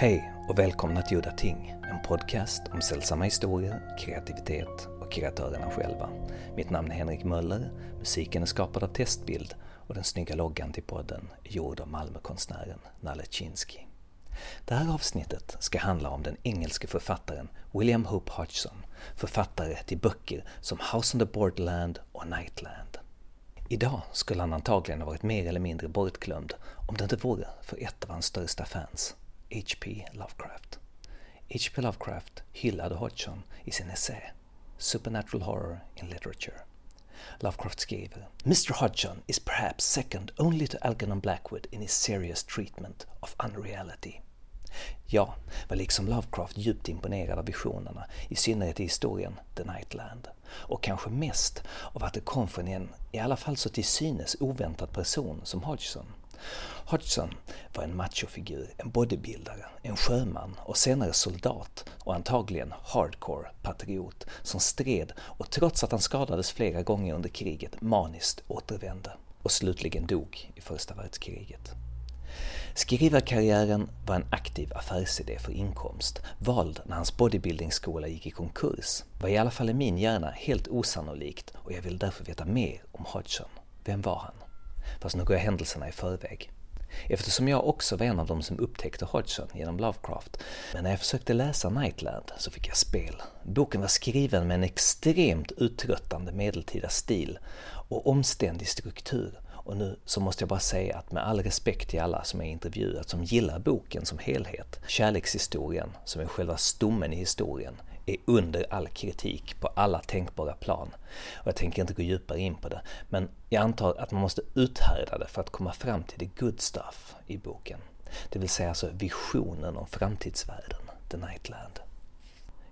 Hej och välkomna till Udda Ting, en podcast om sällsamma historier, kreativitet och kreatörerna själva. Mitt namn är Henrik Möller, musiken är skapad av Testbild och den snygga loggan till podden är gjord av Malmökonstnären Nalle Chinsky. Det här avsnittet ska handla om den engelske författaren William Hope Hodgson, författare till böcker som House on the Borderland och Nightland. Idag skulle han antagligen ha varit mer eller mindre bortglömd om det inte vore för ett av hans största fans, H.P. Lovecraft. H.P. Lovecraft hyllade Hodgson i sin essä Supernatural Horror in Literature. Lovecraft skrev Mr Hodgson is perhaps second only to Algernon Blackwood in his serious treatment of unreality. Jag var liksom Lovecraft djupt imponerad av visionerna, i synnerhet i historien The Nightland. Och kanske mest av att det kom från en, i alla fall så till synes oväntad person som Hodgson. Hodgson var en machofigur, en bodybuildare, en sjöman och senare soldat och antagligen hardcore patriot som stred och trots att han skadades flera gånger under kriget maniskt återvände och slutligen dog i första världskriget. Skrivarkarriären var en aktiv affärsidé för inkomst, vald när hans bodybuildingskola gick i konkurs, var i alla fall i min hjärna helt osannolikt och jag vill därför veta mer om Hodgson. Vem var han? Fast nu går jag händelserna i förväg. Eftersom jag också var en av dem som upptäckte Hodgson genom Lovecraft. Men när jag försökte läsa Nightland så fick jag spel. Boken var skriven med en extremt uttröttande medeltida stil och omständig struktur. Och nu så måste jag bara säga att med all respekt till alla som är intervjuat som gillar boken som helhet, kärlekshistorien som är själva stommen i historien, är under all kritik på alla tänkbara plan. Och jag tänker inte gå djupare in på det, men jag antar att man måste uthärda det för att komma fram till the good stuff i boken. Det vill säga alltså visionen om framtidsvärlden, The Nightland.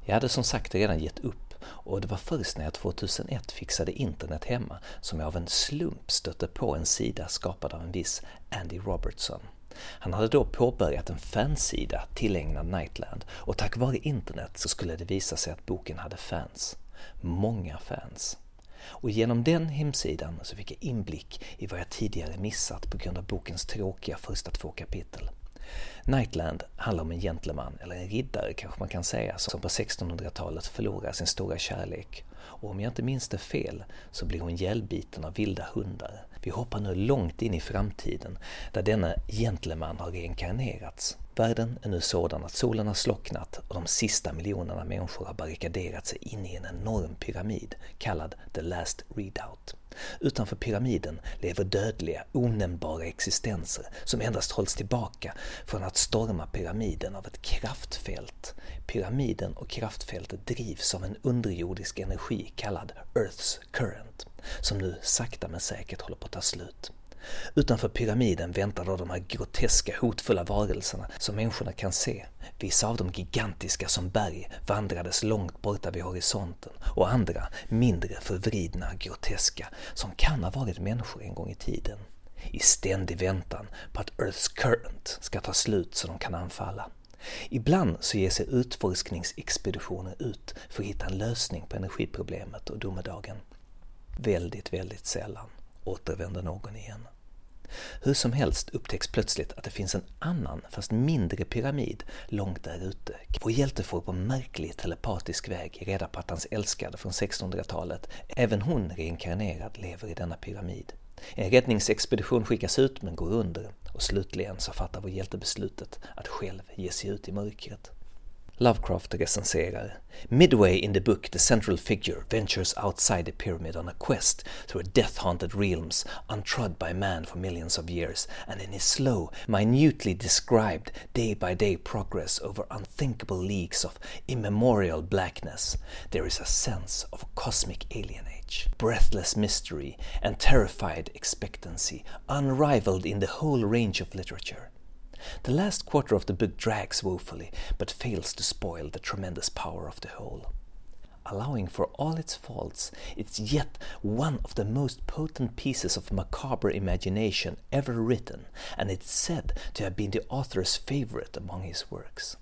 Jag hade som sagt redan gett upp och det var först när jag 2001 fixade internet hemma som jag av en slump stötte på en sida skapad av en viss Andy Robertson. Han hade då påbörjat en fansida tillägnad Nightland och tack vare internet så skulle det visa sig att boken hade fans. Många fans. Och genom den hemsidan så fick jag inblick i vad jag tidigare missat på grund av bokens tråkiga första två kapitel. Nightland handlar om en gentleman, eller en riddare kanske man kan säga, som på 1600-talet förlorar sin stora kärlek. Och om jag inte minns det fel så blir hon ihjälbiten av vilda hundar. Vi hoppar nu långt in i framtiden där denna gentleman har reinkarnerats. Världen är nu sådan att solen har slocknat och de sista miljonerna människor har barrikaderat sig in i en enorm pyramid kallad The Last Readout. Utanför pyramiden lever dödliga, onämnbara existenser som endast hålls tillbaka från att storma pyramiden av ett kraftfält. Pyramiden och kraftfältet drivs av en underjordisk energi kallad Earth's Current, som nu sakta men säkert håller på att ta slut. Utanför pyramiden väntar då de här groteska, hotfulla varelserna som människorna kan se. Vissa av dem gigantiska som berg vandrades långt borta vid horisonten och andra mindre förvridna, groteska, som kan ha varit människor en gång i tiden. I ständig väntan på att Earth's current ska ta slut så de kan anfalla. Ibland så ger sig utforskningsexpeditioner ut för att hitta en lösning på energiproblemet och domedagen. Väldigt, väldigt sällan återvänder någon igen. Hur som helst upptäcks plötsligt att det finns en annan, fast mindre pyramid långt där ute. Vår hjälte får på märklig telepatisk väg reda på att hans älskade från 1600-talet, även hon reinkarnerad, lever i denna pyramid. En räddningsexpedition skickas ut men går under och slutligen så fattar vår hjälte beslutet att själv ge sig ut i mörkret. Lovecraft recenserar. Midway in the book, the central figure ventures outside the pyramid on a quest through death-haunted realms untrod by man for millions of years, and in his slow, minutely described day-by-day progress over unthinkable leagues of immemorial blackness, there is a sense of cosmic alienage, breathless mystery, and terrified expectancy, unrivaled in the whole range of literature. The last quarter of the book drags woefully, but fails to spoil the tremendous power of the whole. Allowing for all its faults, it's yet one of the most potent pieces of macabre imagination ever written, and it's said to have been the author's favorite among his works.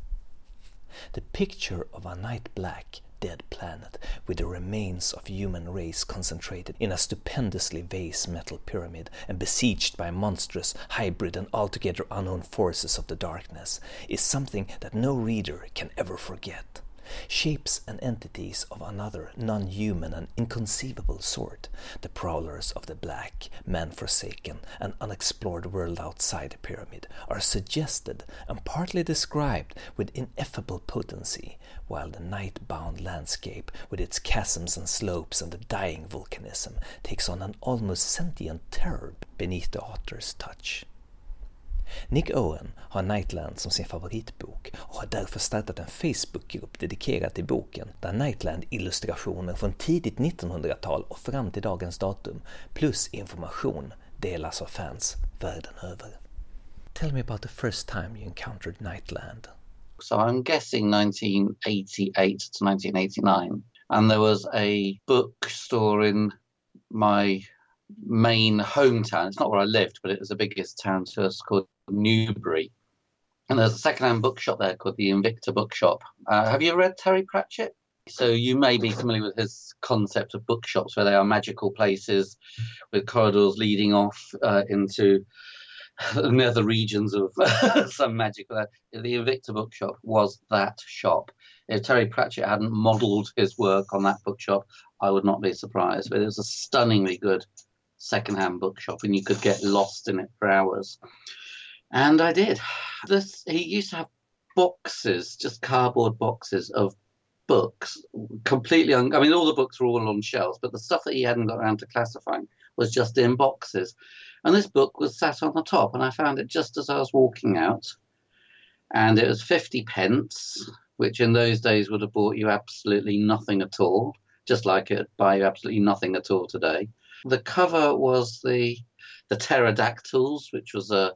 The picture of a night black, dead planet with the remains of human race concentrated in a stupendously vast metal pyramid and besieged by monstrous, hybrid, and altogether unknown forces of the darkness is something that no reader can ever forget shapes and entities of another non human and inconceivable sort, the prowlers of the black, man forsaken, and unexplored world outside the pyramid, are suggested and partly described with ineffable potency, while the night bound landscape, with its chasms and slopes and the dying volcanism, takes on an almost sentient terror beneath the author's touch. Nick Owen har Nightland som sin favoritbok och har därför startat en Facebookgrupp dedikerad till boken där Nightland-illustrationer från tidigt 1900-tal och fram till dagens datum plus information delas av fans världen över. Tell me about the first time you encountered Nightland. So I'm guessing 1988 to 1989 and there was a bookstore in my main hometown. It's not where I lived, but it was the biggest town to us called Newbury. And there's a second-hand bookshop there called the Invicta Bookshop. Uh, have you read Terry Pratchett? So you may be familiar with his concept of bookshops, where they are magical places with corridors leading off uh, into nether regions of some magical. Uh, the Invicta Bookshop was that shop. If Terry Pratchett hadn't modelled his work on that bookshop, I would not be surprised. But it was a stunningly good second-hand bookshop, and you could get lost in it for hours. And I did. This he used to have boxes, just cardboard boxes of books, completely. Un- I mean, all the books were all on shelves, but the stuff that he hadn't got around to classifying was just in boxes. And this book was sat on the top, and I found it just as I was walking out. And it was 50 pence, which in those days would have bought you absolutely nothing at all, just like it buy you absolutely nothing at all today. The cover was the the pterodactyls, which was a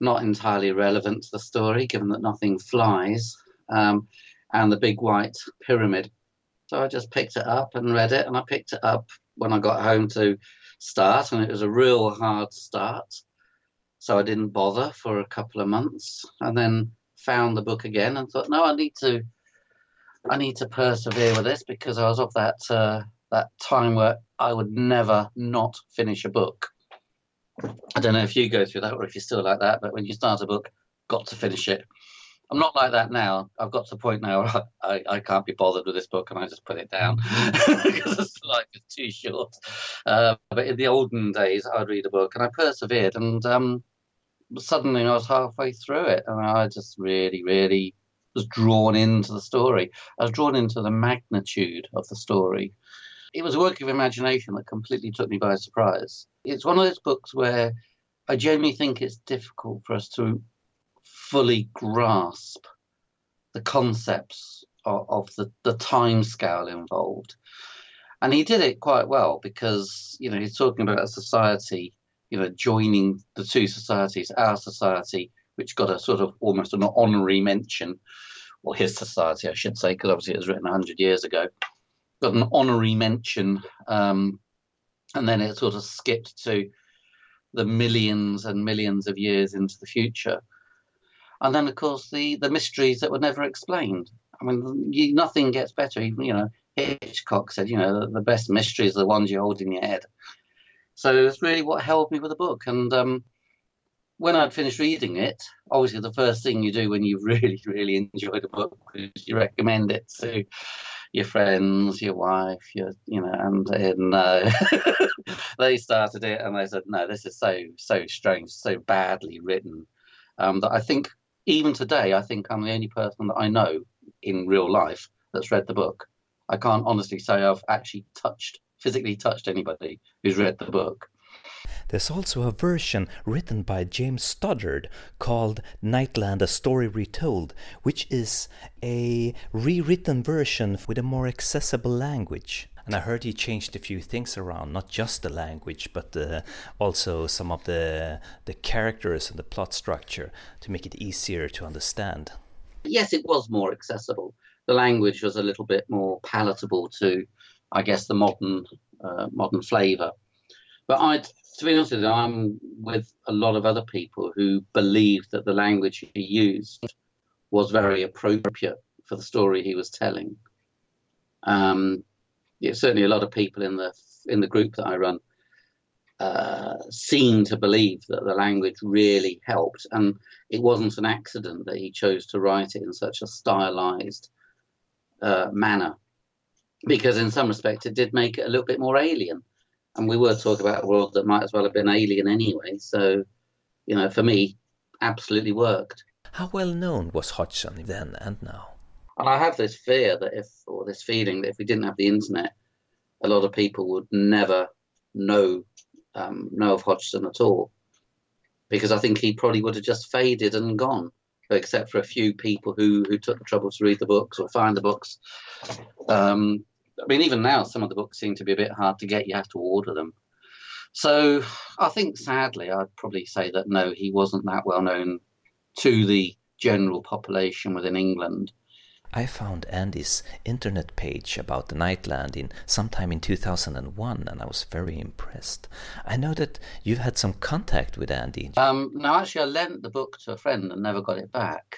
not entirely relevant to the story, given that nothing flies, um, and the big white pyramid. So I just picked it up and read it, and I picked it up when I got home to start, and it was a real hard start. So I didn't bother for a couple of months, and then found the book again and thought, no, I need to, I need to persevere with this because I was of that uh, that time where I would never not finish a book. I don't know if you go through that or if you're still like that, but when you start a book, got to finish it. I'm not like that now. I've got to the point now where I, I can't be bothered with this book and I just put it down because life is too short. Uh, but in the olden days, I'd read a book and I persevered and um, suddenly I was halfway through it and I just really, really was drawn into the story. I was drawn into the magnitude of the story it was a work of imagination that completely took me by surprise. It's one of those books where I genuinely think it's difficult for us to fully grasp the concepts of, of the, the time scale involved. And he did it quite well because, you know, he's talking about a society, you know, joining the two societies, our society, which got a sort of almost an honorary mention, or his society, I should say, because obviously it was written 100 years ago, got an honorary mention, um, and then it sort of skipped to the millions and millions of years into the future. And then, of course, the the mysteries that were never explained. I mean, you, nothing gets better. Even you know, Hitchcock said, you know, the, the, best mysteries are the ones you hold in your head. So it's really what held me with the book. And um, when I'd finished reading it, obviously the first thing you do when you've really, really enjoyed a book is you recommend it to your friends, your wife, your you know, and uh, they started it and they said, no, this is so so strange, so badly written um, that I think even today, I think I'm the only person that I know in real life that's read the book. I can't honestly say I've actually touched physically touched anybody who's read the book. There's also a version written by James Stoddard called Nightland A Story Retold, which is a rewritten version with a more accessible language. And I heard he changed a few things around, not just the language, but uh, also some of the the characters and the plot structure to make it easier to understand. Yes, it was more accessible. The language was a little bit more palatable to, I guess, the modern uh, modern flavour. But I to be honest with you, I'm with a lot of other people who believe that the language he used was very appropriate for the story he was telling. Um, yeah, certainly, a lot of people in the in the group that I run uh, seem to believe that the language really helped, and it wasn't an accident that he chose to write it in such a stylized uh, manner, because in some respect it did make it a little bit more alien. And we were talking about a world that might as well have been alien anyway. So, you know, for me, absolutely worked. How well known was Hodgson then and now? And I have this fear that if, or this feeling that if we didn't have the internet, a lot of people would never know um, know of Hodgson at all, because I think he probably would have just faded and gone, except for a few people who who took the trouble to read the books or find the books. Um, I mean, even now, some of the books seem to be a bit hard to get. You have to order them. So I think, sadly, I'd probably say that no, he wasn't that well known to the general population within England. I found Andy's internet page about the Nightland in sometime in 2001 and I was very impressed. I know that you've had some contact with Andy. Um, no, actually, I lent the book to a friend and never got it back.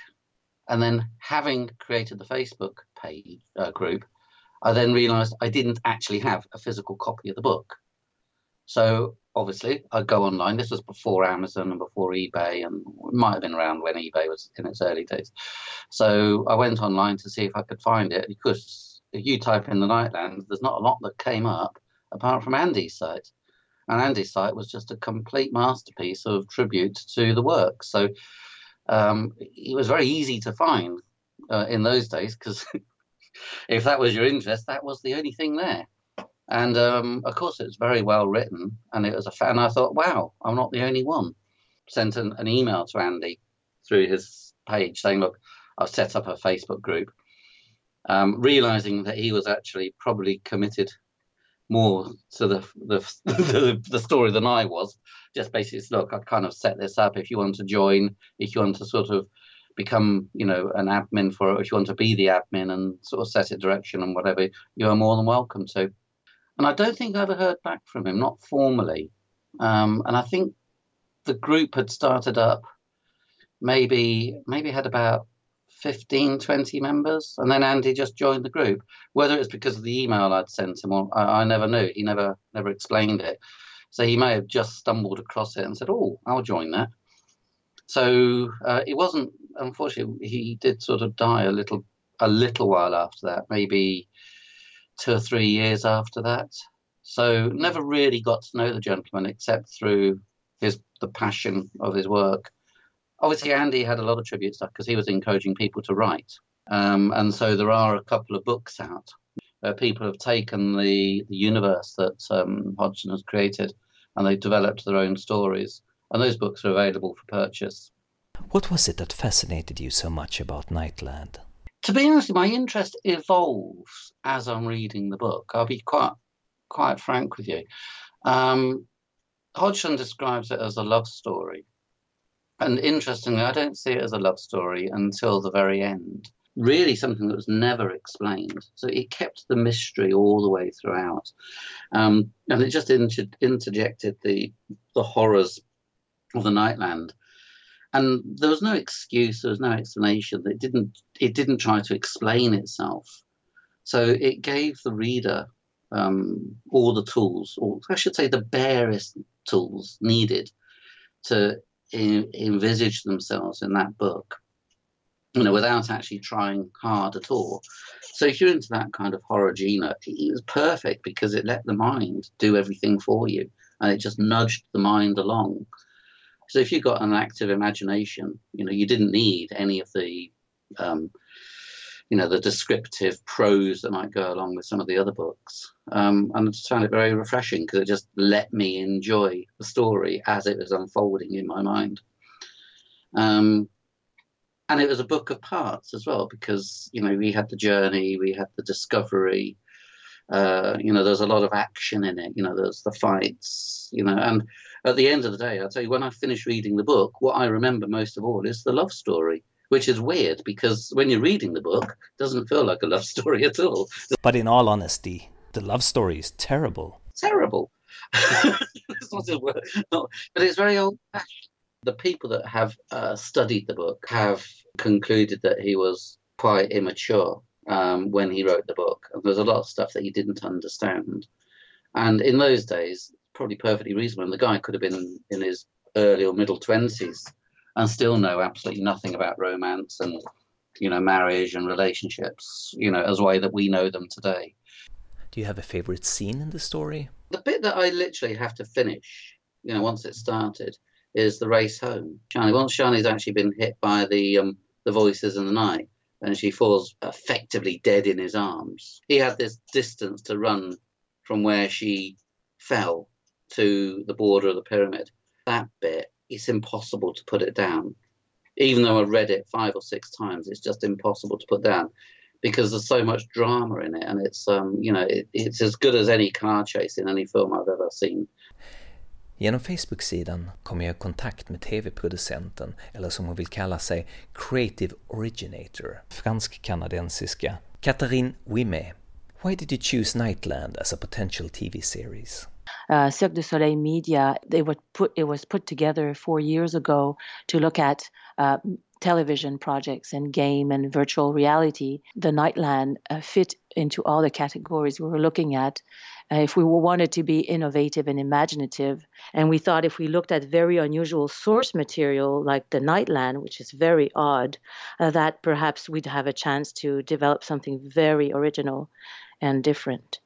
And then, having created the Facebook page uh, group, I then realised I didn't actually have a physical copy of the book. So obviously, I'd go online. This was before Amazon and before eBay, and it might have been around when eBay was in its early days. So I went online to see if I could find it because if you type in the Nightland, there's not a lot that came up apart from Andy's site. And Andy's site was just a complete masterpiece of tribute to the work. So um, it was very easy to find uh, in those days because if that was your interest, that was the only thing there. And um, of course, it was very well written, and it was a fan. I thought, wow, I'm not the only one. Sent an, an email to Andy through his page saying, look, I've set up a Facebook group, um, realizing that he was actually probably committed more to the, the the, the story than I was. Just basically, look, I kind of set this up. If you want to join, if you want to sort of become, you know, an admin for it, if you want to be the admin and sort of set it direction and whatever, you are more than welcome to. And I don't think I ever heard back from him, not formally. Um, and I think the group had started up maybe maybe had about 15 20 members and then andy just joined the group whether it's because of the email i'd sent him or I, I, never knew he never never explained it so he may have just stumbled across it and said oh i'll join that so uh, it wasn't unfortunately he did sort of die a little a little while after that maybe two or three years after that. So never really got to know the gentleman except through his the passion of his work. Obviously, Andy had a lot of tribute stuff because he was encouraging people to write, um, and so there are a couple of books out where people have taken the the universe that um, Hodgson has created and they've developed their own stories, and those books are available for purchase. What was it that fascinated you so much about Nightland? to be honest, my interest evolves as I'm reading the book. I'll be quite quite frank with you. Um, Hodgson describes it as a love story. And interestingly, I don't see it as a love story until the very end. Really, something that was never explained. So it kept the mystery all the way throughout. Um, and it just inter- interjected the, the horrors of the Nightland and there was no excuse there was no explanation. It didn't it didn't try to explain itself. So it gave the reader um, all the tools or i should say the barest tools needed to in, envisage themselves in that book you know without actually trying hard at all. So if you're into that kind of horror genre it was perfect because it let the mind do everything for you and it just nudged the mind along so if you've got an active imagination, you know, you didn't need any of the, um, you know, the descriptive prose that might go along with some of the other books. Um, and I found it very refreshing because it just let me enjoy the story as it was unfolding in my mind. Um, and it was a book of parts as well because you know we had the journey, we had the discovery, uh, you know, there's a lot of action in it. You know, there's the fights. You know, and at the end of the day, I'll tell you, when I finish reading the book, what I remember most of all is the love story, which is weird because when you're reading the book, it doesn't feel like a love story at all. But in all honesty, the love story is terrible. Terrible. but it's very old fashioned. The people that have uh, studied the book have concluded that he was quite immature um, when he wrote the book. And there's a lot of stuff that he didn't understand. And in those days, probably perfectly reasonable. And the guy could have been in his early or middle 20s and still know absolutely nothing about romance and, you know, marriage and relationships, you know, as way that we know them today. Do you have a favorite scene in the story? The bit that I literally have to finish, you know, once it started, is the race home. Shani, once Shani's actually been hit by the um, the voices in the night, and she falls effectively dead in his arms. He had this distance to run from where she fell to the border of the pyramid. That bit, it's impossible to put it down. Even though I read it five or six times, it's just impossible to put down because there's so much drama in it, and it's um, you know it, it's as good as any car chase in any film I've ever seen. Genom Facebook-sidan kom jag i kontakt med tv-producenten, eller som hon vill kalla sig, Creative Originator, fransk-kanadensiska, Catherine Wimet. Why did you choose Nightland as a potential TV series? Uh, Cirque du Soleil Media, they were put, it was put together four years ago to look at uh, television projects and game and virtual reality. The Nightland uh, fit into all the categories we were looking at uh, if we wanted to be innovative and imaginative. And we thought if we looked at very unusual source material like the Nightland, which is very odd, uh, that perhaps we'd have a chance to develop something very original and different.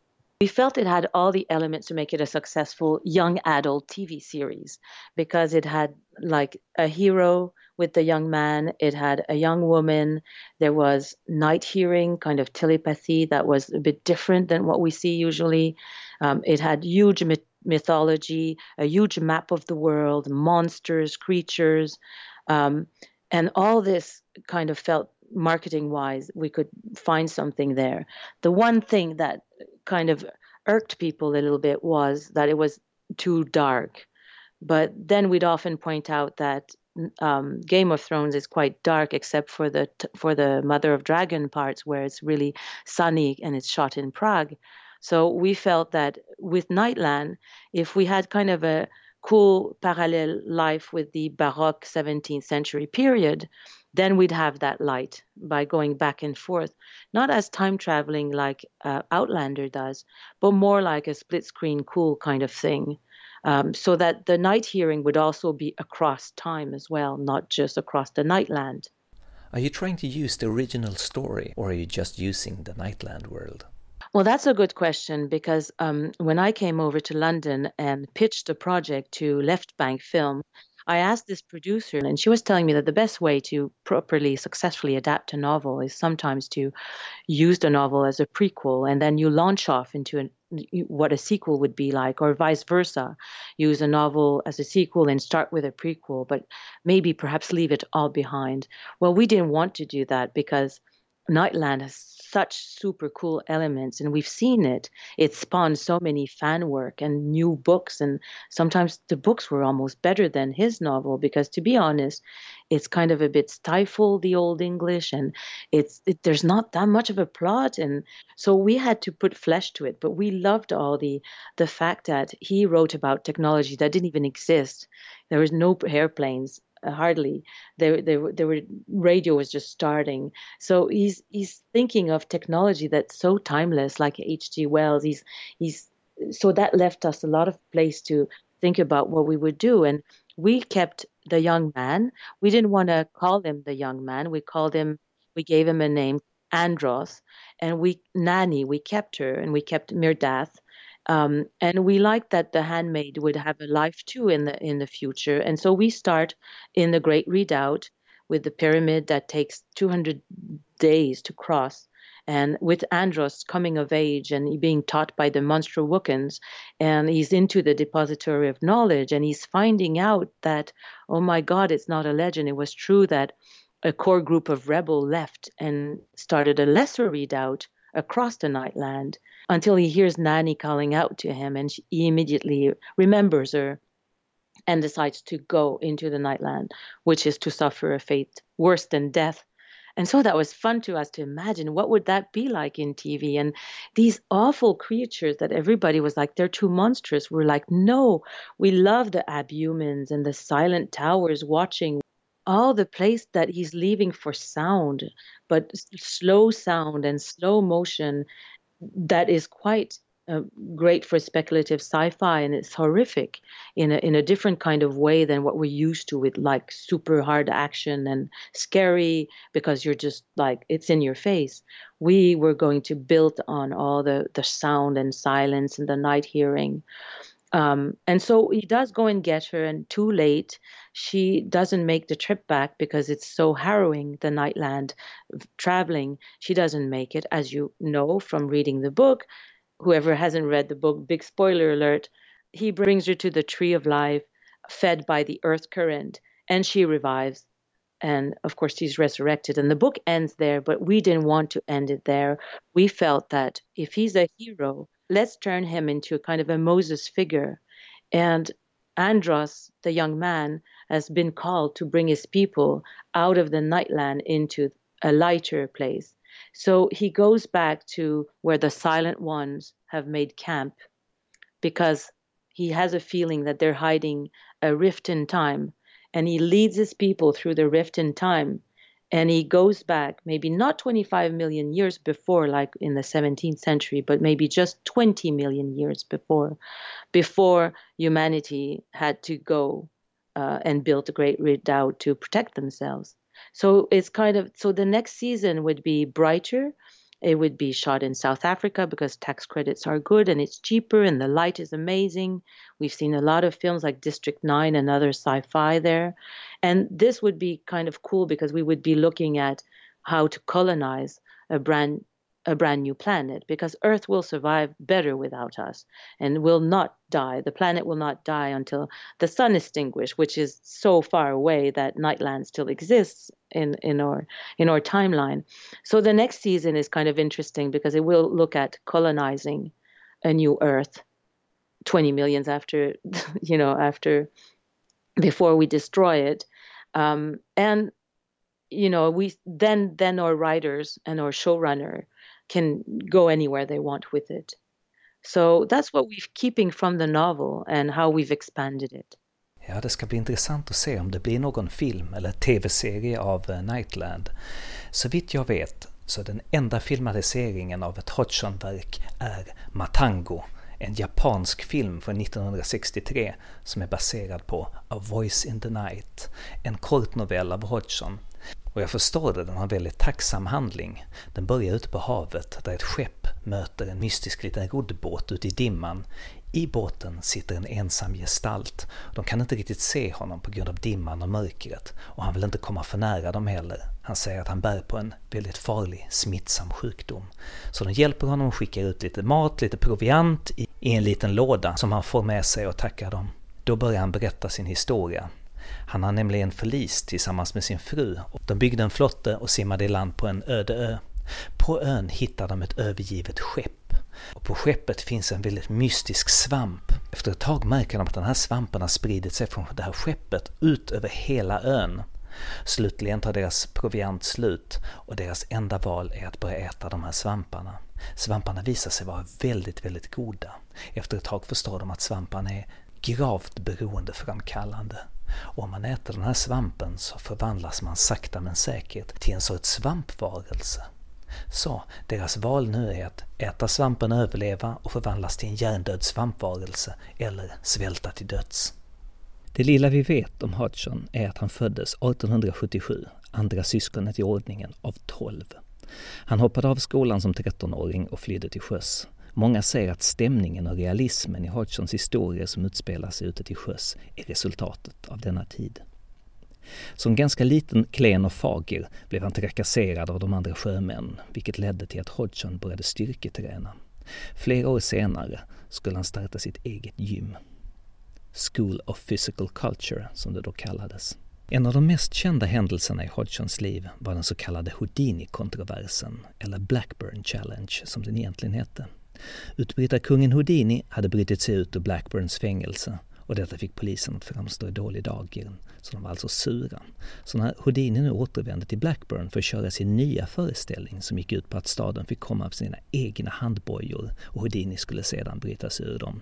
We felt it had all the elements to make it a successful young adult TV series because it had like a hero with the young man, it had a young woman, there was night hearing, kind of telepathy that was a bit different than what we see usually. Um, it had huge myth- mythology, a huge map of the world, monsters, creatures, um, and all this kind of felt marketing wise we could find something there. The one thing that kind of irked people a little bit was that it was too dark. But then we'd often point out that um, Game of Thrones is quite dark, except for the for the Mother of Dragon parts where it's really sunny and it's shot in Prague. So we felt that with Nightland, if we had kind of a cool parallel life with the Baroque 17th century period, then we'd have that light by going back and forth, not as time traveling like uh, Outlander does, but more like a split screen cool kind of thing. Um, so that the night hearing would also be across time as well, not just across the nightland. Are you trying to use the original story, or are you just using the Nightland world? Well, that's a good question because um, when I came over to London and pitched the project to Left Bank Film, I asked this producer, and she was telling me that the best way to properly, successfully adapt a novel is sometimes to use the novel as a prequel, and then you launch off into an, what a sequel would be like, or vice versa. Use a novel as a sequel and start with a prequel, but maybe perhaps leave it all behind. Well, we didn't want to do that because Nightland has such super cool elements and we've seen it. It spawned so many fan work and new books and sometimes the books were almost better than his novel because to be honest it's kind of a bit stifled the old english and it's it, there's not that much of a plot and so we had to put flesh to it. But we loved all the the fact that he wrote about technology that didn't even exist. There was no airplanes Uh, hardly. They, there, there were radio was just starting. So he's he's thinking of technology that's so timeless, like H.G. Wells. He's he's so that left us a lot of place to think about what we would do, and we kept the young man. We didn't want to call him the young man. We called him. We gave him a name, Andros, and we Naani. We kept her, and we kept Mirdath um, and we like that the handmaid would have a life too in the in the future. And so we start in the Great Redoubt with the pyramid that takes 200 days to cross. And with Andros coming of age and being taught by the Monstruwacans, and he's into the depository of knowledge, and he's finding out that, oh my God, it's not a legend. It was true that a core group of rebel left and started a lesser redoubt across the Nightland until he hears Naani calling out to him, and she, he immediately remembers her and decides to go into the Nightland, which is to suffer a fate worse than death. And so that was fun to us to imagine what would that be like in TV. And these awful creatures that everybody was like, they're too monstrous. We're like, no, we love the abhumans and the silent towers watching all the place that he's leaving for sound, but slow sound and slow motion that is quite uh, great for speculative sci-fi and it's horrific in a in a different kind of way than what we're used to with like super hard action and scary because you're just like it's in your face. We were going to build on all the the sound and silence and the night hearing. Um, and so he does go and get her, and too late, she doesn't make the trip back because it's so harrowing, the Nightland traveling. She doesn't make it, as you know from reading the book whoever hasn't read the book, big spoiler alert, he brings her to the tree of life, fed by the earth current, and she revives. And of course, she's resurrected. And the book ends there, but we didn't want to end it there. We felt that if he's a hero, let's turn him into a kind of a Moses figure. And Andros, the young man, has been called to bring his people out of the nightland into a lighter place. So he goes back to where the silent ones have made camp because he has a feeling that they're hiding a rift in time. And he leads his people through the rift in time. And he goes back, maybe not 25 million years before, like in the 17th century, but maybe just 20 million years before, before humanity had to go uh, and build a great redoubt to protect themselves. So it's kind of so the next season would be brighter. It would be shot in South Africa because tax credits are good and it's cheaper and the light is amazing. We've seen a lot of films like District 9 and other sci fi there. And this would be kind of cool because we would be looking at how to colonize a brand a brand new planet because Earth will survive better without us and will not die. The planet will not die until the sun is extinguished, which is so far away that Nightland still exists in, in our in our timeline. So the next season is kind of interesting because it will look at colonizing a new Earth 20 millions after you know after before we destroy it. Um, and you know we then then our writers and our showrunner can go anywhere they want with it. So that's what we're keeping from the novel and how we've expanded it. Ja, det ska bli intressant att se om det blir någon film eller tv-serie av eh, Nightland. Så vitt jag vet så den enda filmatiseringen av ett Hodgson-verk är Matango, en japansk film från 1963 som är baserad på A Voice in the Night, en kortnovell av Hodgson och jag förstår det, den har en väldigt tacksam handling. Den börjar ute på havet där ett skepp möter en mystisk liten roddbåt ute i dimman. I båten sitter en ensam gestalt. De kan inte riktigt se honom på grund av dimman och mörkret och han vill inte komma för nära dem heller. Han säger att han bär på en väldigt farlig, smittsam sjukdom. Så de hjälper honom och skickar ut lite mat, lite proviant i en liten låda som han får med sig och tackar dem. Då börjar han berätta sin historia han har nämligen förlist tillsammans med sin fru. De byggde en flotte och simmade i land på en öde ö. På ön hittar de ett övergivet skepp. Och på skeppet finns en väldigt mystisk svamp. Efter ett tag märker de att den här svampen har spridit sig från det här skeppet ut över hela ön. Slutligen tar deras proviant slut och deras enda val är att börja äta de här svamparna. Svamparna visar sig vara väldigt, väldigt goda. Efter ett tag förstår de att svamparna är gravt beroendeframkallande. Och om man äter den här svampen så förvandlas man sakta men säkert till en sorts svampvarelse. Så deras val nu är att äta svampen och överleva och förvandlas till en hjärndöd svampvarelse eller svälta till döds. Det lilla vi vet om Hodgson är att han föddes 1877, andra syskonet i ordningen av 12. Han hoppade av skolan som 13-åring och flydde till sjöss. Många säger att stämningen och realismen i Hodgsons historier som utspelar sig ute till sjöss är resultatet av denna tid. Som ganska liten, klen och fager blev han trakasserad av de andra sjömännen, vilket ledde till att Hodgson började styrketräna. Flera år senare skulle han starta sitt eget gym. School of Physical Culture, som det då kallades. En av de mest kända händelserna i Hodgsons liv var den så kallade Houdini-kontroversen, eller Blackburn Challenge som den egentligen hette. Utbrytarkungen Houdini hade brutit sig ut ur Blackburns fängelse och detta fick polisen att framstå i dålig dager. Så de var alltså sura. Så när Houdini nu återvände till Blackburn för att köra sin nya föreställning som gick ut på att staden fick komma med sina egna handbojor och Houdini skulle sedan bryta sig ur dem.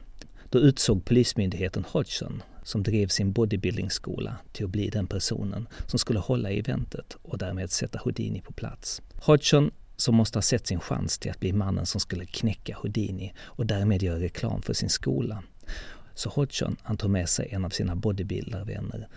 Då utsåg polismyndigheten Hodgson som drev sin bodybuildingskola till att bli den personen som skulle hålla i eventet och därmed sätta Houdini på plats. Hodgson som måste ha sett sin chans till att bli mannen som skulle knäcka Houdini och därmed göra reklam för sin skola. Så Hodgson han tog med sig en av sina bodybuildarvänner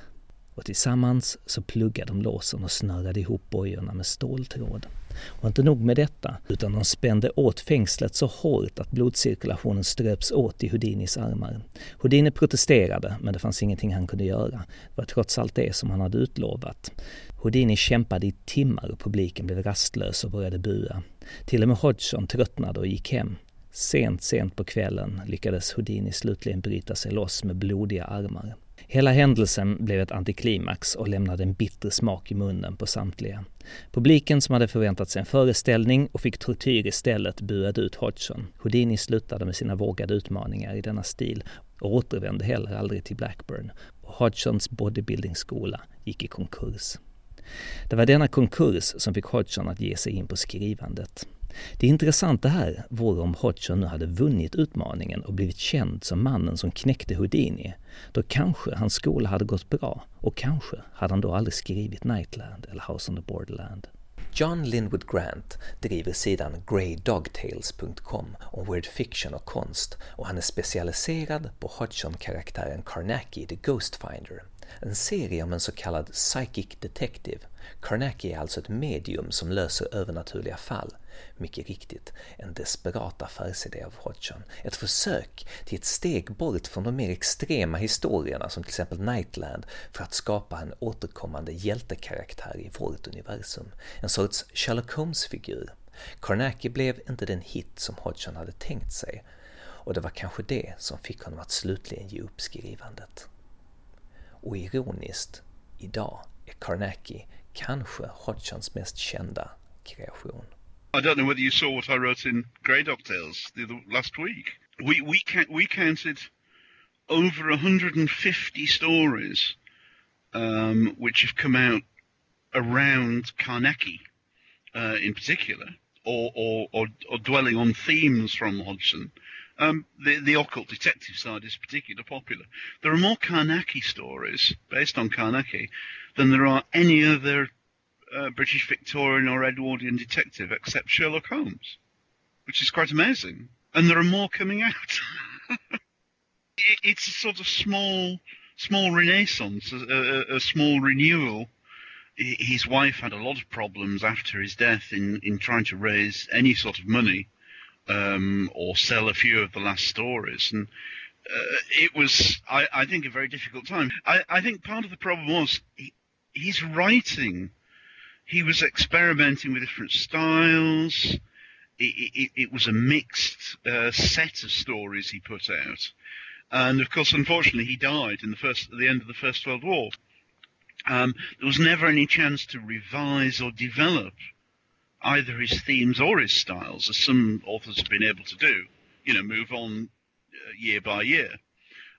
och tillsammans så pluggade de låsen och snörade ihop bojorna med ståltråd. Och inte nog med detta, utan de spände åt fängslet så hårt att blodcirkulationen ströps åt i Houdinis armar. Houdini protesterade, men det fanns ingenting han kunde göra. Det var trots allt det som han hade utlovat. Houdini kämpade i timmar och publiken blev rastlös och började bua. Till och med Hodgson tröttnade och gick hem. Sent, sent på kvällen lyckades Houdini slutligen bryta sig loss med blodiga armar. Hela händelsen blev ett antiklimax och lämnade en bitter smak i munnen på samtliga. Publiken som hade förväntat sig en föreställning och fick tortyr istället buade ut Hodgson. Houdini slutade med sina vågade utmaningar i denna stil och återvände heller aldrig till Blackburn. Och Hodgsons bodybuildingskola gick i konkurs. Det var denna konkurs som fick Hodgson att ge sig in på skrivandet. Det intressanta här vore om Hodgson nu hade vunnit utmaningen och blivit känd som mannen som knäckte Houdini. Då kanske hans skola hade gått bra och kanske hade han då aldrig skrivit Nightland eller House on the Borderland. John Linwood Grant driver sidan greydogtales.com om weird fiction och konst och han är specialiserad på Hodgson-karaktären Carnacki the Ghost Finder en serie om en så kallad psychic detective. Carnacki är alltså ett medium som löser övernaturliga fall. Mycket riktigt, en desperat affärsidé av Hodgson. Ett försök till ett steg bort från de mer extrema historierna som till exempel Nightland för att skapa en återkommande hjältekaraktär i vårt universum. En sorts Sherlock Holmes-figur. Carnacki blev inte den hit som Hodgson hade tänkt sig och det var kanske det som fick honom att slutligen ge upp skrivandet. Och ironiskt, idag är Carnacki kanske Hodgsons mest kända kreation. I don't know whether you saw what I wrote in Grey Dog Tales the, the, last week. We, we, we counted over 150 stories um, which have come out around Carnacki uh, in particular, or, or, or, or, dwelling on themes from Hodgson. Um, the, the occult detective side is particularly popular. There are more Carnacki stories based on Carnacki than there are any other British Victorian or Edwardian detective except Sherlock Holmes, which is quite amazing. And there are more coming out. it, it's a sort of small, small renaissance, a, a, a small renewal his wife had a lot of problems after his death in, in trying to raise any sort of money um, or sell a few of the last stories. And uh, it was, I, I, think, a very difficult time. I, I think part of the problem was he, his writing. He was experimenting with different styles. It, it, it was a mixed uh, set of stories he put out. And of course, unfortunately, he died in the first, at the end of the First World War. Um, there was never any chance to revise or develop either his themes or his styles, as some authors have been able to do, you know, move on uh, year by year.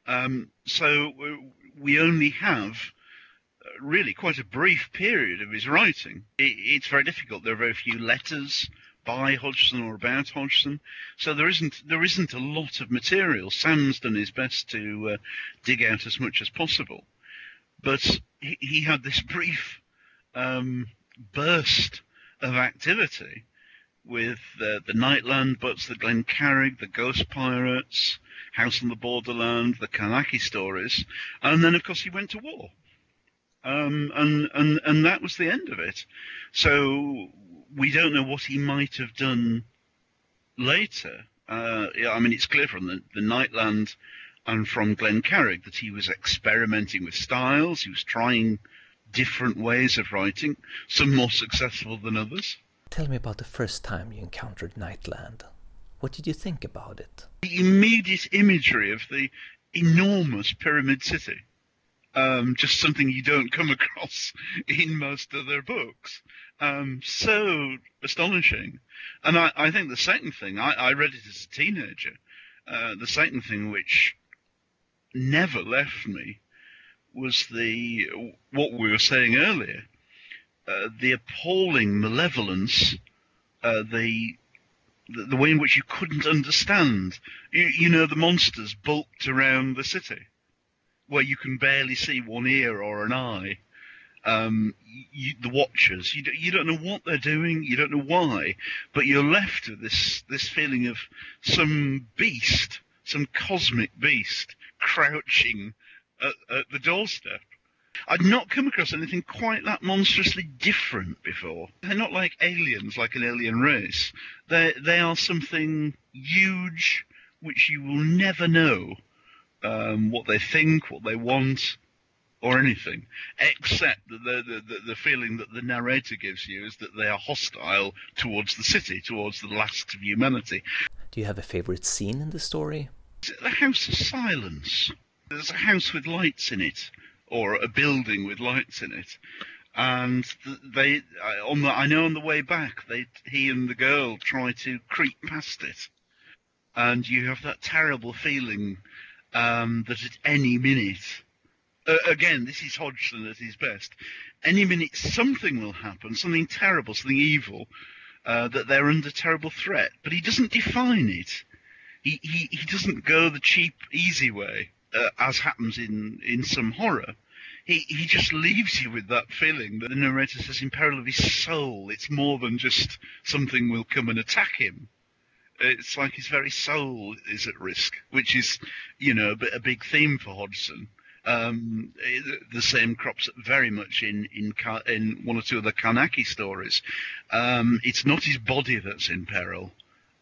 Um, so we only have uh, really quite a brief period of his writing. it's very difficult. There are very few letters by Hodgson or about Hodgson, so there isn't there isn't a lot of material. Sam's done his best to uh, dig out as much as possible, but he, he had this brief um, burst of activity with uh, the Nightland Boats, the Glen Carrig, the Ghost Pirates, House on the Borderland, the Carnacki stories, and then of course he went to war. Um, and, and, and that was the end of it. So we don't know what he might have done later. Uh, yeah, I mean, it's clear from the, the Nightland and from Glen Carrig that he was experimenting with styles. He was trying different ways of writing, some more successful than others. Tell me about the first time you encountered Nightland. What did you think about it? The immediate imagery of the enormous pyramid city. Um, just something you don't come across in most of their books. Um, so astonishing. And I, I, think the second thing, I, I read it as a teenager, uh, the second thing which never left me was the what we were saying earlier, uh, the appalling malevolence, uh, the, the, the way in which you couldn't understand. You, you know, the monsters bulked around the city. Where you can barely see one ear or an eye. Um, you, the watchers, you, do, you don't know what they're doing, you don't know why, but you're left with this this feeling of some beast, some cosmic beast, crouching at, at the doorstep. I'd not come across anything quite that monstrously different before. They're not like aliens, like an alien race. They they are something huge, which you will never know um, what they think, what they want, or anything, except the, the, the, the feeling that the narrator gives you is that they are hostile towards the city, towards the last of humanity. Do you have a favorite scene in the story? The House of Silence. There's a house with lights in it or a building with lights in it. And they, on the, I know on the way back, they, he and the girl try to creep past it, and you have that terrible feeling um, that at any minute, uh, again, this is Hodgson at his best. Any minute, something will happen, something terrible, something evil, uh, that they're under terrible threat. But he doesn't define it. He he, he doesn't go the cheap, easy way, uh, as happens in in some horror he, he just leaves you with that feeling that the narrator says in peril of his soul. It's more than just something will come and attack him. It's like his very soul is at risk, which is, you know, a, big theme for Hodgson. Um, the same crops up very much in, in in one or two of the Carnacki stories. Um, it's not his body that's in peril.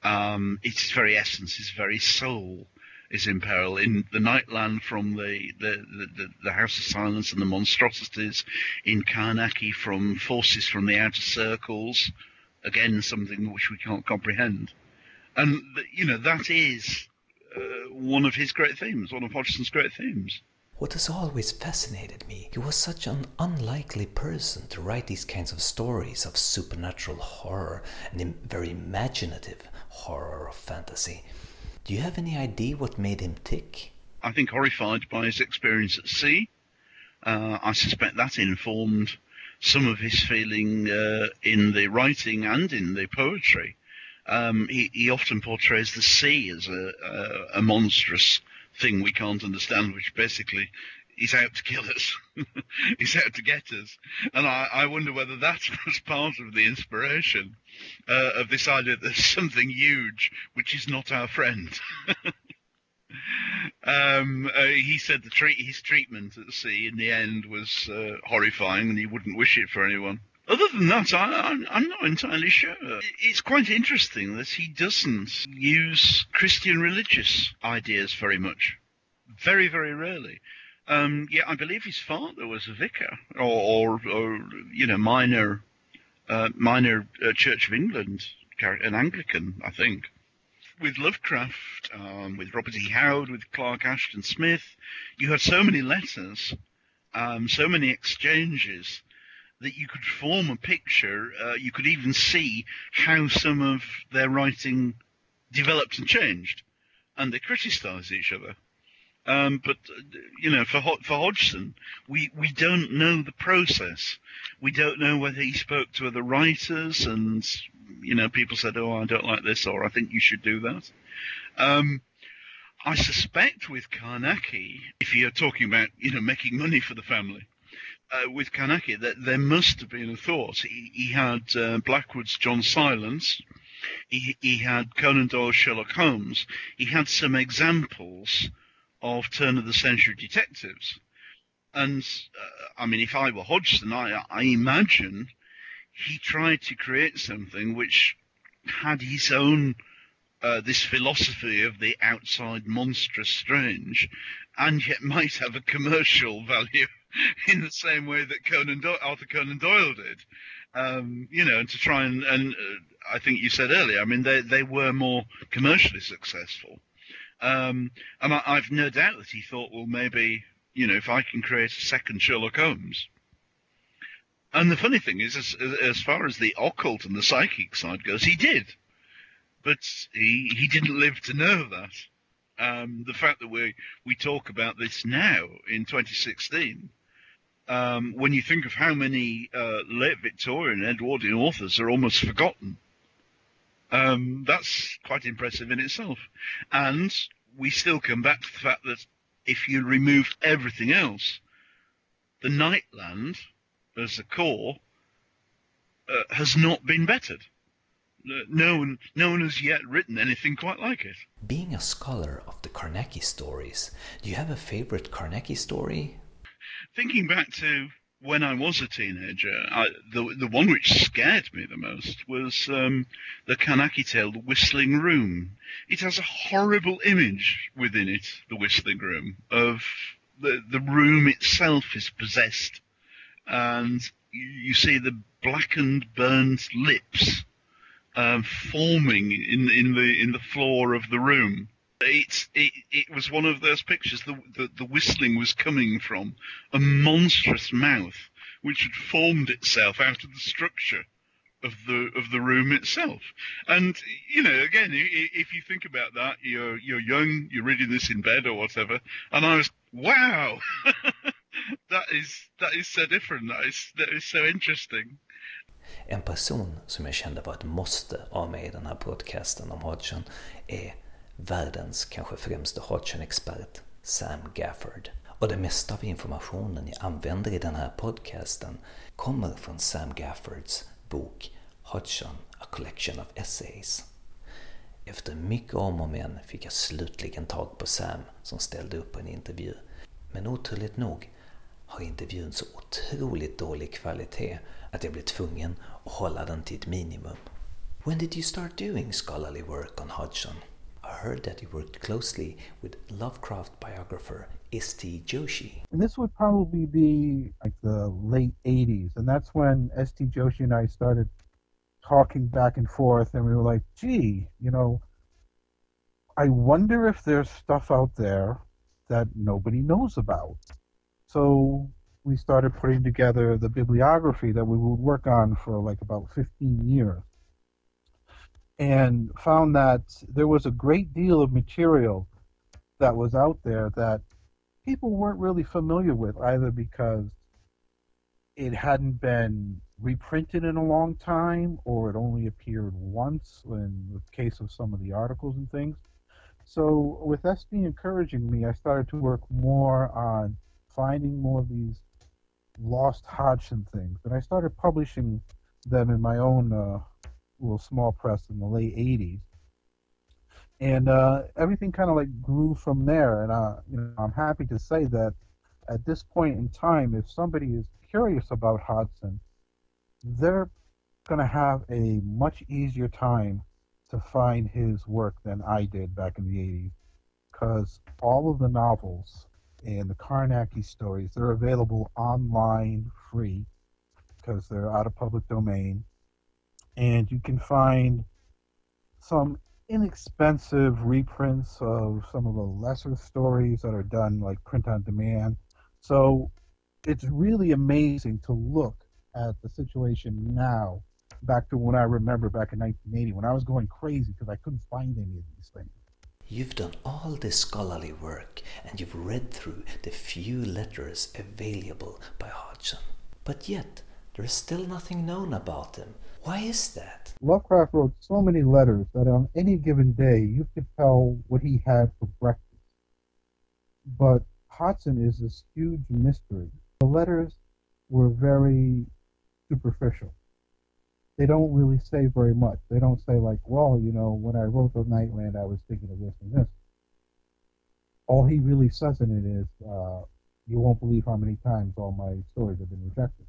Um, it's his very essence, his very soul is in peril. In the Nightland from the, the, the, the House of Silence and the monstrosities, in Carnacki from forces from the outer circles, again something which we can't comprehend. And you know that is uh, one of his great themes, one of Hodgson's great themes. What has always fascinated me, he was such an unlikely person to write these kinds of stories of supernatural horror and very imaginative horror of fantasy. Do you have any idea what made him tick? I think horrified by his experience at sea. Uh, I suspect that informed some of his feeling uh, in the writing and in the poetry. Um, he, he, often portrays the sea as a, a, a, monstrous thing we can't understand, which basically is out to kill us. he's out to get us. And I, I, wonder whether that was part of the inspiration uh, of this idea that there's something huge which is not our friend. um, uh, he said the treat, his treatment at sea in the end was uh, horrifying and he wouldn't wish it for anyone. Other than that, I, am not entirely sure. It's quite interesting that he doesn't use Christian religious ideas very much. Very, very rarely. Um, yeah, I believe his father was a vicar, or, or, or you know, minor, uh, minor uh, Church of England, an Anglican, I think. With Lovecraft, um, with Robert E. Howard, with Clark Ashton Smith, you had so many letters, um, so many exchanges that you could form a picture. Uh, you could even see how some of their writing developed and changed, and they criticised each other. Um, but you know, for for Hodgson, we we don't know the process. We don't know whether he spoke to other writers, and you know, people said, "Oh, I don't like this," or "I think you should do that." Um, I suspect with Carnacki, if you're talking about you know making money for the family, uh, with Carnacki, that there must have been a thought. He, he had uh, Blackwood's John Silence. He, he had Conan Doyle's Sherlock Holmes. He had some examples of turn of the century detectives. And uh, I mean, if I were Hodgson, I, I imagine he tried to create something which had his own uh, this philosophy of the outside monstrous strange, and yet might have a commercial value in the same way that Conan Do- Arthur Conan Doyle did. Um, you know, and to try and, and uh, I think you said earlier, I mean, they, they were more commercially successful. Um, and I, have no doubt that he thought, well, maybe, you know, if I can create a second Sherlock Holmes. And the funny thing is, as, as far as the occult and the psychic side goes, he did. But he, he didn't live to know that. Um, the fact that we, we talk about this now in 2016, um, when you think of how many uh, late Victorian and Edwardian authors are almost forgotten, um, that's quite impressive in itself. And we still come back to the fact that if you removed everything else, the Nightland as a core uh, has not been bettered. No one, no one has yet written anything quite like it. Being a scholar of the Carnacki stories, do you have a favorite Carnacki story? Thinking back to when I was a teenager, I, the the one which scared me the most was um, the Carnacki tale, The Whistling Room. It has a horrible image within it, The Whistling Room, of the the room itself is possessed, and you, see the blackened, burnt lips um, forming in in the in the floor of the room. It, it it was one of those pictures. The, the the whistling was coming from a monstrous mouth, which had formed itself out of the structure of the of the room itself. And you know, again, if you think about that, you're you're young, you're reading this in bed or whatever, and I was wow, that is that is so different. That is that is so interesting. En person som jag kände var ett måste av mig i den här podcasten om Hodgson är världens kanske främste Hodgson-expert, Sam Gafford. Och det mesta av informationen jag använder i den här podcasten kommer från Sam Gaffords bok Hodgson, A Collection of Essays. Efter mycket om och men fick jag slutligen tag på Sam som ställde upp på en intervju. Men oturligt nog har intervjun så otroligt dålig kvalitet att jag blev tvungen att hålla den till ett minimum. When did you start doing scholarly work on Hodgson? Heard that he worked closely with Lovecraft biographer S.T. Joshi. And this would probably be like the late 80s, and that's when S.T. Joshi and I started talking back and forth, and we were like, gee, you know, I wonder if there's stuff out there that nobody knows about. So we started putting together the bibliography that we would work on for like about 15 years and found that there was a great deal of material that was out there that people weren't really familiar with either because it hadn't been reprinted in a long time or it only appeared once in the case of some of the articles and things. So with S.T. encouraging me, I started to work more on finding more of these lost Hodgson things, and I started publishing them in my own uh, little small press in the late '80s. And uh, everything kind of like grew from there. And uh, you know, I'm happy to say that at this point in time, if somebody is curious about Hodgson, they're going to have a much easier time to find his work than I did back in the 80s because all of the novels and the Carnacki stories. They're available online free because they're out of public domain. And you can find some inexpensive reprints of some of the lesser stories that are done like print on demand. So it's really amazing to look at the situation now back to when I remember back in 1980 when I was going crazy because I couldn't find any of these things. You've done all this scholarly work and you've read through the few letters available by Hodgson. But yet, there is still nothing known about him. Why is that? Lovecraft wrote so many letters that on any given day you could tell what he had for breakfast. But Hodgson is this huge mystery. The letters were very superficial they don't really say very much. They don't say like, well, you know, when I wrote the Nightland, I was thinking of this and this. All he really says in it is, uh, you won't believe how many times all my stories have been rejected.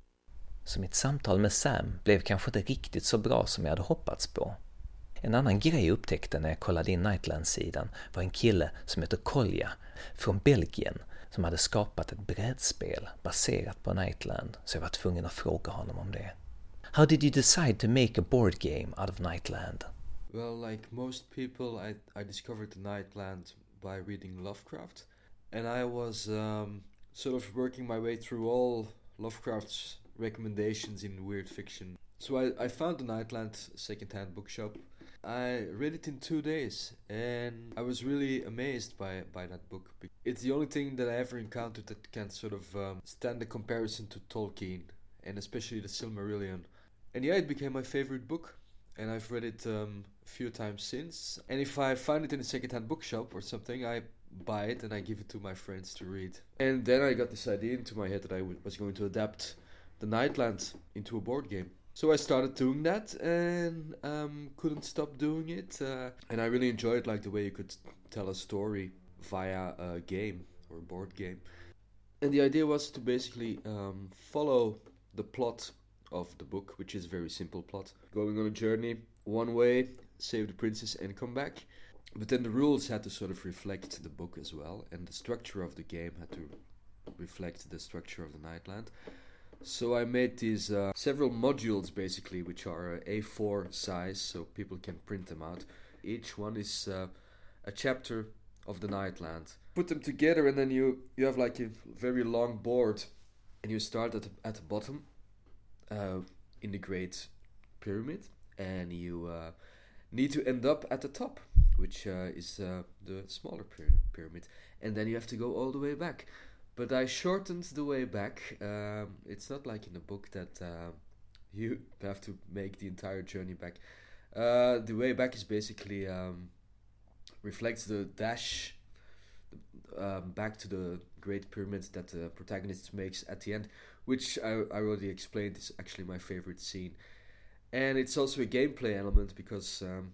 Så mitt samtal med Sam blev kanske inte riktigt så bra som jag hade hoppats på. En annan grej jag upptäckte när jag kollade in Nightland-sidan var en kille som heter Kolja från Belgien som hade skapat ett brädspel baserat på Nightland, så jag var tvungen att fråga honom om det. How did you decide to make a board game out of Nightland? Well, like most people, I, I discovered the Nightland by reading Lovecraft. And I was um, sort of working my way through all Lovecraft's recommendations in weird fiction. So I, I found the Nightland secondhand bookshop. I read it in two days and I was really amazed by, by that book. It's the only thing that I ever encountered that can sort of um, stand a comparison to Tolkien and especially the Silmarillion and yeah, it became my favorite book, and I've read it um, a few times since. And if I find it in a secondhand bookshop or something, I buy it and I give it to my friends to read. And then I got this idea into my head that I was going to adapt the Nightland into a board game. So I started doing that and um, couldn't stop doing it. Uh, and I really enjoyed like the way you could tell a story via a game or a board game. And the idea was to basically um, follow the plot of the book, which is a very simple plot. Going on a journey one way, save the princess, and come back. But then the rules had to sort of reflect the book as well, and the structure of the game had to reflect the structure of the Nightland. So I made these uh, several modules basically, which are uh, A4 size, so people can print them out. Each one is uh, a chapter of the Nightland. Put them together, and then you you have like a very long board, and you start at the, at the bottom, uh, in the Great Pyramid, and you uh, need to end up at the top, which is the smaller pyra- pyramid, and then you have to go all the way back. But I shortened the way back. Um, it's not like in the book that uh, you have to make the entire journey back. Uh, the way back is basically um, reflects the dash um, back to the Great Pyramid that the protagonist makes at the end, which I, I already explained is actually my favorite scene. And it's also a gameplay element because, um,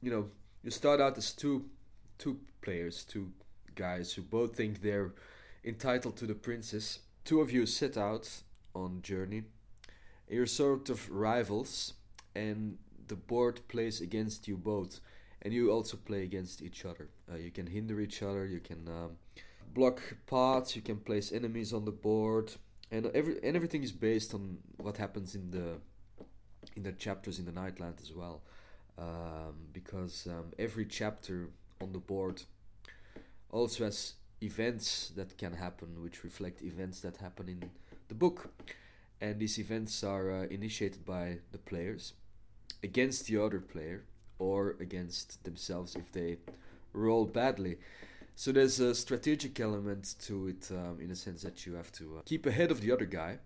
you know, you start out as two two players, two guys who both think they're entitled to the princess. Two of you set out on journey. You're sort of rivals, and the board plays against you both, and you also play against each other. Uh, you can hinder each other. You can um, block paths. You can place enemies on the board, and every and everything is based on what happens in the in the chapters in the Nightland as well, um, because um, every chapter on the board also has events that can happen which reflect events that happen in the book. And these events are uh, initiated by the players against the other player or against themselves if they roll badly. So there's a strategic element to it um, in a sense that you have to uh, keep ahead of the other guy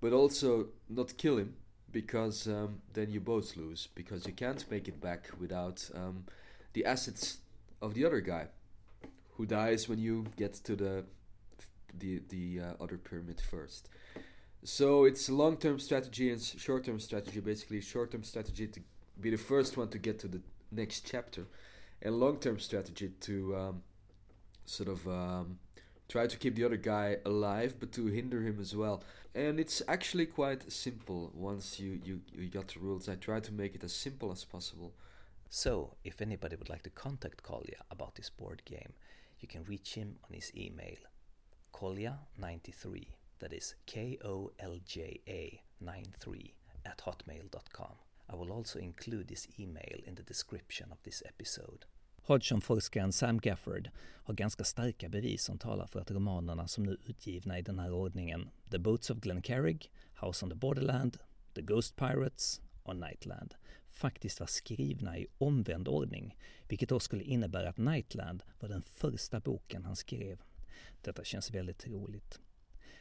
but also not kill him because um, then you both lose because you can't make it back without um, the assets of the other guy who dies when you get to the the the uh, other pyramid first. So it's long-term strategy and short-term strategy. Basically, short-term strategy to be the first one to get to the next chapter, and long-term strategy to um, sort of um, try to keep the other guy alive, but to hinder him as well. And it's actually quite simple once you you you got the rules. I try to make it as simple as possible. So, if anybody would like to contact Kolja about this board game, you can reach him on his email. Kolja93 that is k-o-l-j-a 93 at hotmail.com i will also include this email in the description of this episode. Hodgson-forskaren Sam Gafford har ganska starka bevis som talar för att romanerna som nu är utgivna i den här ordningen The Boats of Glencarrig, House on the Borderland, The Ghost Pirates och Nightland faktiskt var skrivna i omvänd ordning, vilket då skulle innebära att Nightland var den första boken han skrev. Detta känns väldigt roligt.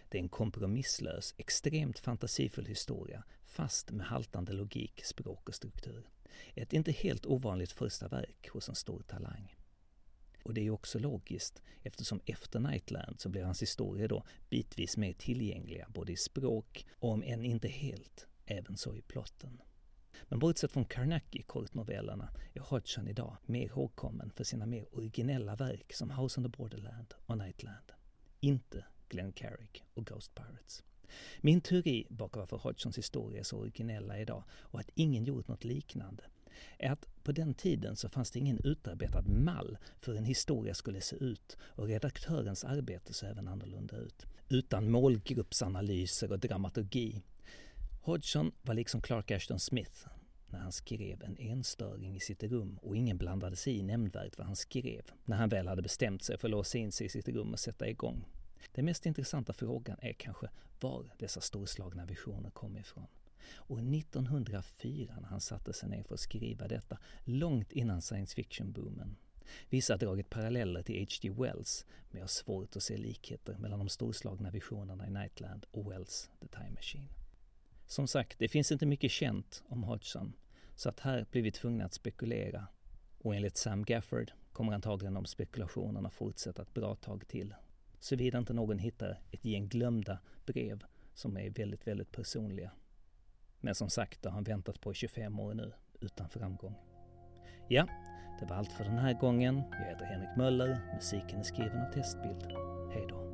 Det är en kompromisslös, extremt fantasifull historia, fast med haltande logik, språk och struktur. Ett inte helt ovanligt första verk hos en stor talang. Och det är ju också logiskt eftersom efter Nightland så blir hans historier då bitvis mer tillgängliga både i språk och om än inte helt, även så i plotten. Men bortsett från Carnacki-kortnovellerna är Hodgson idag mer ihågkommen för sina mer originella verk som House on the Borderland och Nightland. Inte Glenn Carrick och Ghost Pirates. Min teori bakom varför Hodgsons historia är så originella idag och att ingen gjort något liknande är att på den tiden så fanns det ingen utarbetad mall för hur en historia skulle se ut och redaktörens arbete såg även annorlunda ut. Utan målgruppsanalyser och dramaturgi Hodgson var liksom Clark Ashton Smith när han skrev en enstöring i sitt rum och ingen blandade sig i nämnvärt vad han skrev när han väl hade bestämt sig för att låsa in sig i sitt rum och sätta igång. Den mest intressanta frågan är kanske var dessa storslagna visioner kom ifrån. Och 1904 när han satte sig ner för att skriva detta, långt innan science fiction-boomen. Vissa har dragit paralleller till H.G. Wells, men jag har svårt att se likheter mellan de storslagna visionerna i Nightland och Wells The Time Machine. Som sagt, det finns inte mycket känt om Hodgson, så att här blir vi tvungna att spekulera. Och enligt Sam Gafford kommer antagligen de spekulationerna fortsätta ett bra tag till. Såvida inte någon hittar ett gäng glömda brev som är väldigt, väldigt personliga. Men som sagt, det har han väntat på i 25 år nu, utan framgång. Ja, det var allt för den här gången. Jag heter Henrik Möller. Musiken är skriven av Testbild. Hej då.